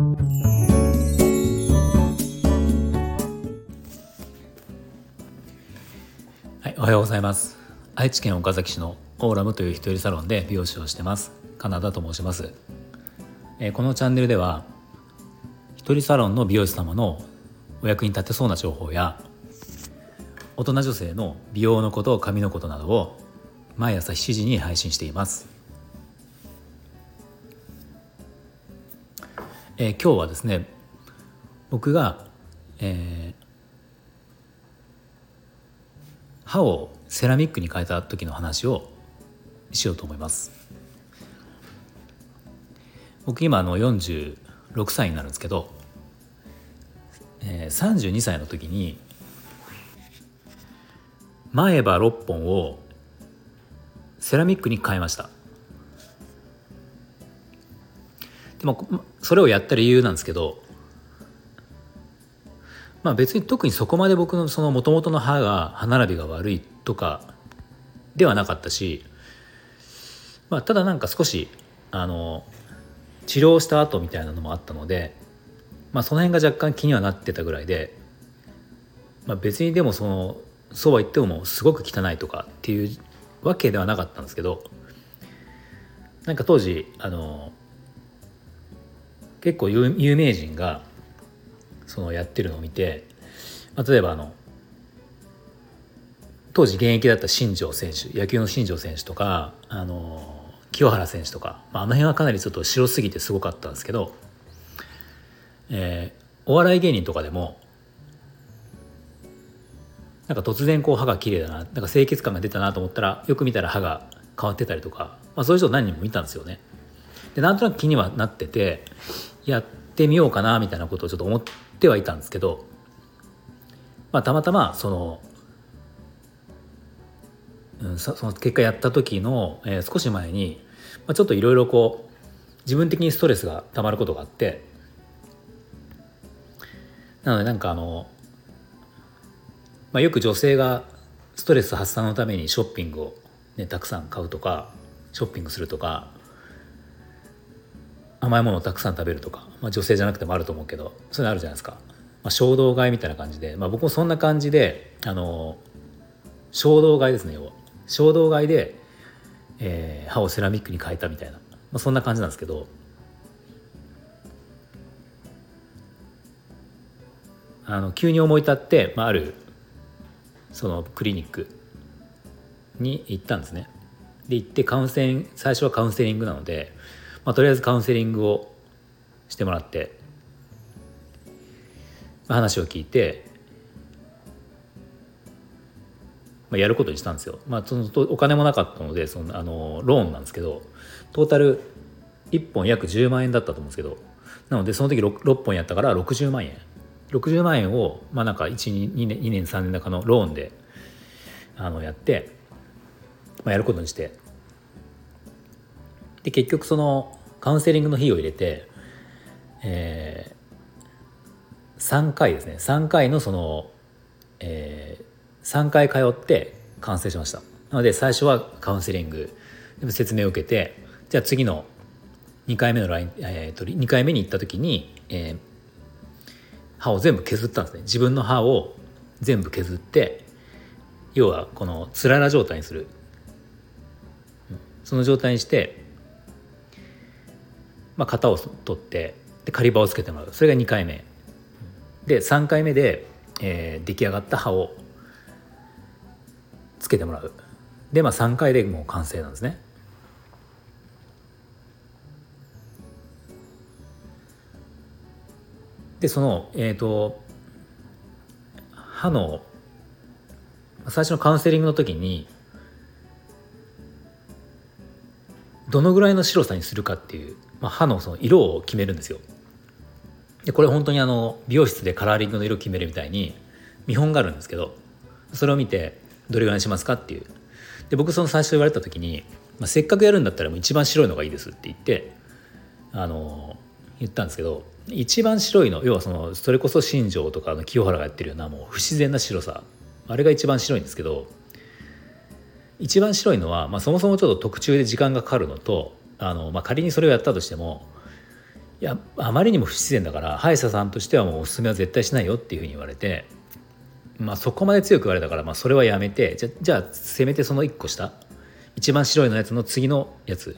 はいおはようございます。愛知県岡崎市のオーラムという一人サロンで美容師をしてます。カナダと申します、えー、このチャンネルでは一人サロンの美容師様のお役に立てそうな情報や大人女性の美容のこと髪のことなどを毎朝7時に配信しています、えー、今日はですね僕が、えー、歯をセラミックに変えた時の話をしようと思います。僕今あの46歳になるんですけど、えー、32歳の時に前歯6本をセラミックに変えました。でもそれをやった理由なんですけどまあ別に特にそこまで僕のそのもともとの歯が歯並びが悪いとかではなかったし、まあ、ただなんか少しあの治療した後みたいなのもあったので、まあ、その辺が若干気にはなってたぐらいで、まあ、別にでもそのそうは言ってもすごく汚いとかっていうわけではなかったんですけどなんか当時あの結構有名人がそのやってるのを見て、まあ、例えばあの当時現役だった新庄選手野球の新庄選手とかあの清原選手とか、まあ、あの辺はかなりちょっと白すぎてすごかったんですけど、えー、お笑い芸人とかでもなんか突然こう歯が綺麗だななんか清潔感が出たなと思ったらよく見たら歯が変わってたりとか、まあ、そういう人何人も見たんですよね。でなんとなく気にはなっててやってみようかなみたいなことをちょっと思ってはいたんですけど、まあ、たまたまその、うん、その結果やった時の、えー、少し前に、まあ、ちょっといろいろこう自分的にストレスがたまることがあってなのでなんかあのまあ、よく女性がストレス発散のためにショッピングを、ね、たくさん買うとかショッピングするとか甘いものをたくさん食べるとか、まあ、女性じゃなくてもあると思うけどそういうのあるじゃないですか、まあ、衝動買いみたいな感じで、まあ、僕もそんな感じであの衝動買いですね要は。衝動買いで、えー、歯をセラミックに変えたみたいな、まあ、そんな感じなんですけど。あの急に思い立って、まあ、あるそのクリニックに行ったんですね。で行ってカウンセリング最初はカウンセリングなので、まあ、とりあえずカウンセリングをしてもらって、まあ、話を聞いて、まあ、やることにしたんですよ。まあ、そのお金もなかったのでそのあのローンなんですけどトータル1本約10万円だったと思うんですけどなのでその時 6, 6本やったから60万円60万円を、まあ、なんか12年2年3年中のローンであのやって、まあ、やることにしてで結局そのカウンセリングの費用を入れて、えー、3回ですね。3回のその、えー、3回通って完成しました。なので最初はカウンセリング。説明を受けてじゃあ次の2回目のライン、えー、と2回目に行った時に、えー、歯を全部削ったんですね。自分の歯を全部削って要はこのつらら状態にする。その状態にして、まあ、型を取ってで仮歯をつけてもらう。それが2回目。で3回目で、えー、出来上がった歯をつけてもらう。でまあ3回でもう完成なんですね。でそのえっ、ー、と歯の最初のカウンセリングの時にどのぐらいの白さにするかっていう、まあ、歯のその色を決めるんですよ。でこれ本当にあの美容室でカラーリングの色を決めるみたいに見本があるんですけどそれを見てどれぐらいにしますかっていうで僕その最初言われた時に、まあ、せっかくやるんだったらもう一番白いのがいいですって言ってあの言ったんですけど一番白いの要はそのそれこそ新庄とかの清原がやってるようなもう不自然な白さあれが一番白いんですけど一番白いのは、まあ、そもそもちょっと特注で時間がかかるのとあの、まあ、仮にそれをやったとしてもいやあまりにも不自然だから歯医者さんとしてはもうおすすめは絶対しないよっていうふうに言われてまあそこまで強く言われたから、まあ、それはやめてじゃじゃあせめてその1個下一番白いのやつの次のやつ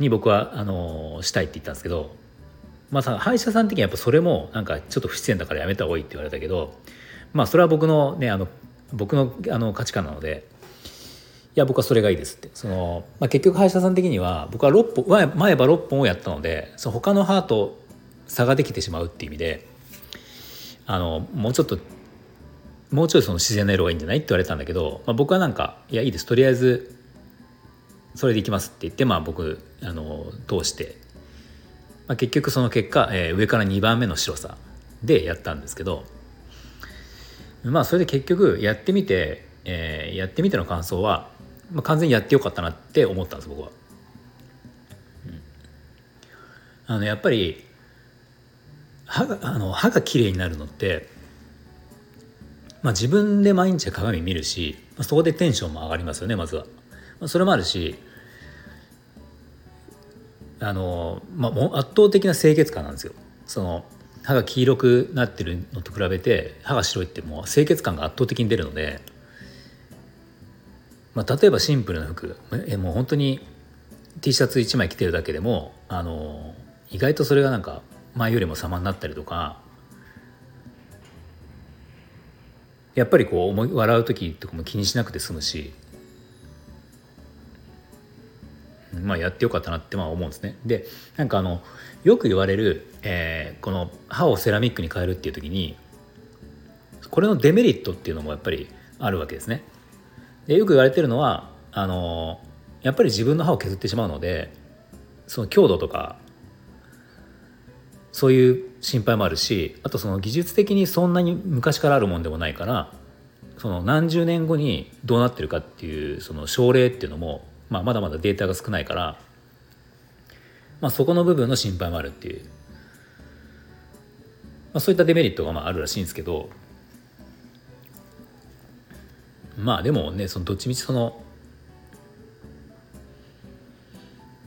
に僕はあのしたいって言ったんですけどまあさ歯医者さん的にはやっぱそれもなんかちょっと不自然だからやめた方がいいって言われたけどまあそれは僕のねあの僕のあの価値観なのでや僕はそれがいいですって。その、まあ、結局歯医者さん的には僕は6本前歯6本をやったのでその他の歯と差ができてしまうっていう意味であのもうちょっともうちょいその自然な色がいいんじゃないって言われたんだけど、まあ、僕はなんか「いやいいです。とりあえずそれでいきます」って言ってまあ僕あの通して、まあ、結局その結果、えー、上から2番目の白さでやったんですけどまあそれで結局やってみて、えー、やってみての感想は、まあ、完全にやってよかったなって思ったんです僕は。うん、あのやっぱり歯があの歯が綺麗になるのってまあ、自分で毎日鏡見るし、まあ、そこでテンションも上がりますよねまずは。まあ、それもあるしあの、まあ、圧倒的な清潔感なんですよ。その歯が黄色くなってるのと比べて歯が白いってもう清潔感が圧倒的に出るので、まあ、例えばシンプルな服えもう本当に T シャツ1枚着てるだけでもあの意外とそれがなんか前よりも様になったりとかやっぱりこう思い笑う時とかも気にしなくて済むしまあやってよかったなってまあ思うんですね。でなんかあのよく言われる、えー、この歯をセラミックに変えるっていう時にこれのデメリットっていうのもやっぱりあるわけですね。でよく言われてるのはあのやっぱり自分の歯を削ってしまうのでその強度とかそういう心配もあるしあとその技術的にそんなに昔からあるもんでもないからその何十年後にどうなってるかっていうその症例っていうのも、まあ、まだまだデータが少ないから、まあ、そこの部分の心配もあるっていう、まあ、そういったデメリットがまああるらしいんですけどまあでもねそのどっちみちその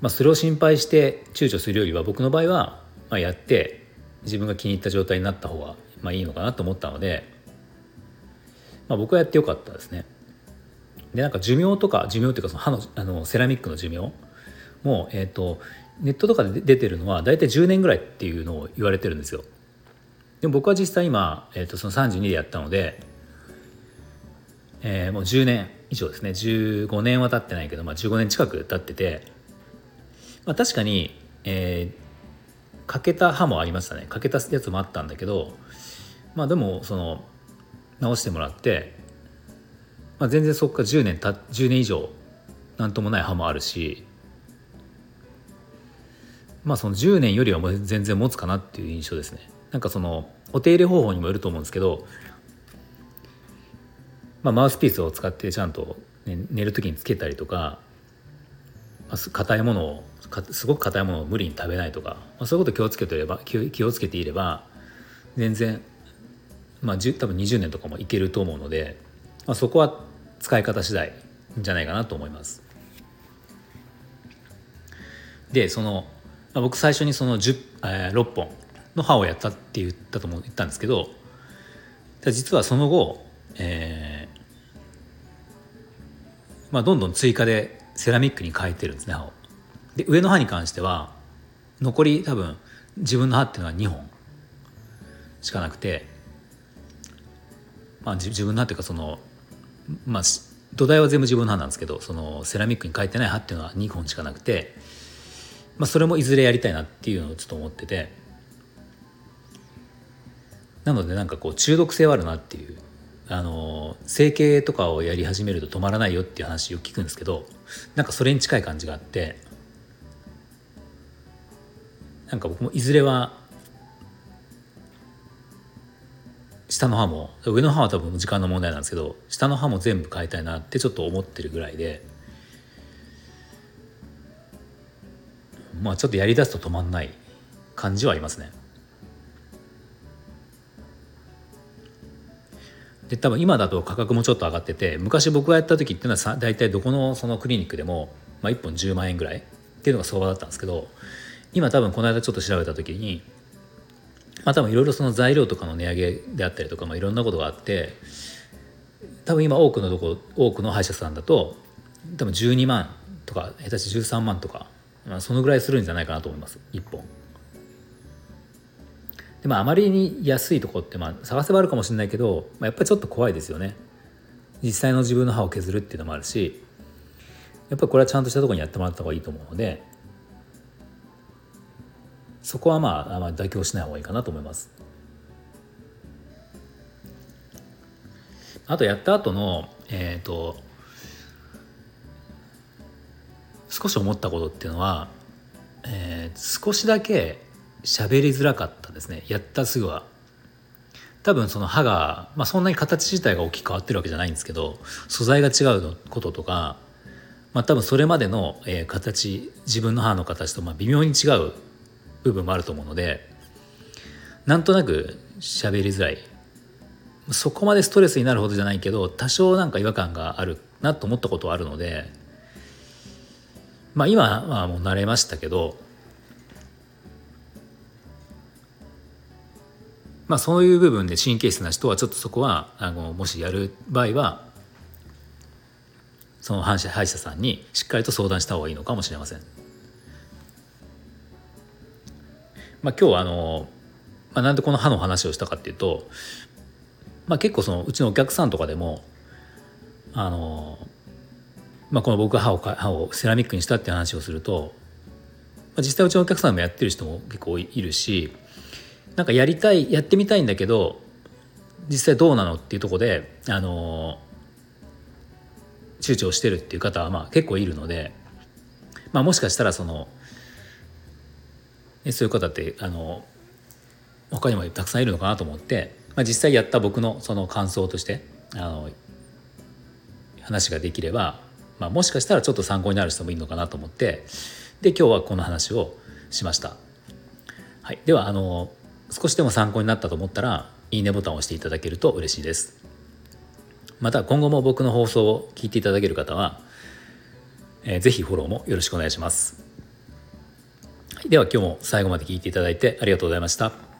まあそれを心配して躊躇するよりは僕の場合はまあ、やって自分が気に入った状態になった方がまあいいのかなと思ったので、まあ、僕はやってよかったですね。でなんか寿命とか寿命っていうかその歯のあのセラミックの寿命も、えーと、ネットとかで出てるのは大体10年ぐらいっていうのを言われてるんですよ。でも僕は実際今、えー、とその32でやったので、えー、もう10年以上ですね。15年は経ってないけど、まあ、15年近く経ってて、まあ、確かに、えー、欠けた歯もありましたね。欠けたやつもあったんだけどまあでもその直してもらって、まあ、全然そこから10年た10年以上何ともない歯もあるしまあその10年よりはもう全然持つかなっていう印象ですね。なんかそのお手入れ方法にもよると思うんですけど、まあ、マウスピースを使ってちゃんと、ね、寝る時につけたりとか硬いものをすごく硬いものを無理に食べないとか、まあ、そういうこと気をつけてれば気をつけていれば全然まあ多分20年とかもいけると思うので、まあ、そこは使い方次第じゃないかなと思います。でその、あ、僕最初にその10、えー、6本の歯をやったって言ったとも言ったんですけど実はその後、えーまあ、どんどん追加でセラミックに変えてるんですね歯を。で上の歯に関しては残り多分自分の歯っていうのは2本しかなくて、まあ、自分の歯っていうかそのまあ土台は全部自分の歯なんですけどそのセラミックに書いてない歯っていうのは2本しかなくて、まあ、それもいずれやりたいなっていうのをちょっと思っててなのでなんかこう中毒性はあるなっていうあの整形とかをやり始めると止まらないよっていう話を聞くんですけどなんかそれに近い感じがあってなんか僕もいずれは下の歯も上の歯は多分時間の問題なんですけど下の歯も全部変えたいなってちょっと思ってるぐらいでまあちょっとやりだすと止まんない感じはありますね。で多分今だと価格もちょっと上がってて昔僕がやった時っていうのは大体どこのそのクリニックでも、まあ、1本10万円ぐらいっていうのが相場だったんですけど今多分この間ちょっと調べた時にまあ多分いろいろその材料とかの値上げであったりとか、まあ、いろんなことがあって多分今多くのとこ多くの歯医者さんだと多分12万とか下手し13万とか、まあ、そのぐらいするんじゃないかなと思います1本。でまあまりに安いとこってまあ探せばあるかもしれないけど、まあ、やっぱりちょっと怖いですよね。実際の自分の歯を削るっていうのもあるしやっぱりこれはちゃんとしたところにやってもらった方がいいと思うのでそこはまあまり妥協しない方がいいかなと思います。あとやった後のえっ、ー、と少し思ったことっていうのは、えー、少しだけ喋りづらかったですね。やったすぐは。多分その歯が、まあ、そんなに形自体が大きく変わってるわけじゃないんですけど素材が違うこととか、まあ、多分それまでの、えー、形自分の歯の形とまあ微妙に違う部分もあると思うのでなんとなく喋りづらい。そこまでストレスになるほどじゃないけど多少なんか違和感があるなと思ったことはあるのでまあ今はもう慣れましたけどまあ、そういう部分で神経質な人はちょっとそこはあのもしやる場合はその歯医者さんにしっかりと相談した方がいいのかもしれません。まあ、今日はあの、まあ、なんでこの歯の話をしたかっていうと、まあ、結構そのうちのお客さんとかでもあの、まあ、この僕が歯を歯をセラミックにしたって話をすると、まあ、実際うちのお客さんもやってる人も結構いるしなんかやりたいやってみたいんだけど実際どうなのっていうとこであの躊躇してるっていう方はまあ結構いるので、まあ、もしかしたらそのそういう方ってあの他にもたくさんいるのかなと思って、まあ、実際やった僕のその感想としてあの話ができれば、まあ、もしかしたらちょっと参考になる人もいるのかなと思ってで今日はこの話をしました。はい、ではあの少しでも参考になったと思ったらいいねボタンを押していただけると嬉しいです。また今後も僕の放送を聞いていただける方は、えー、ぜひフォローもよろしくお願いします。では今日も最後まで聞いていただいてありがとうございました。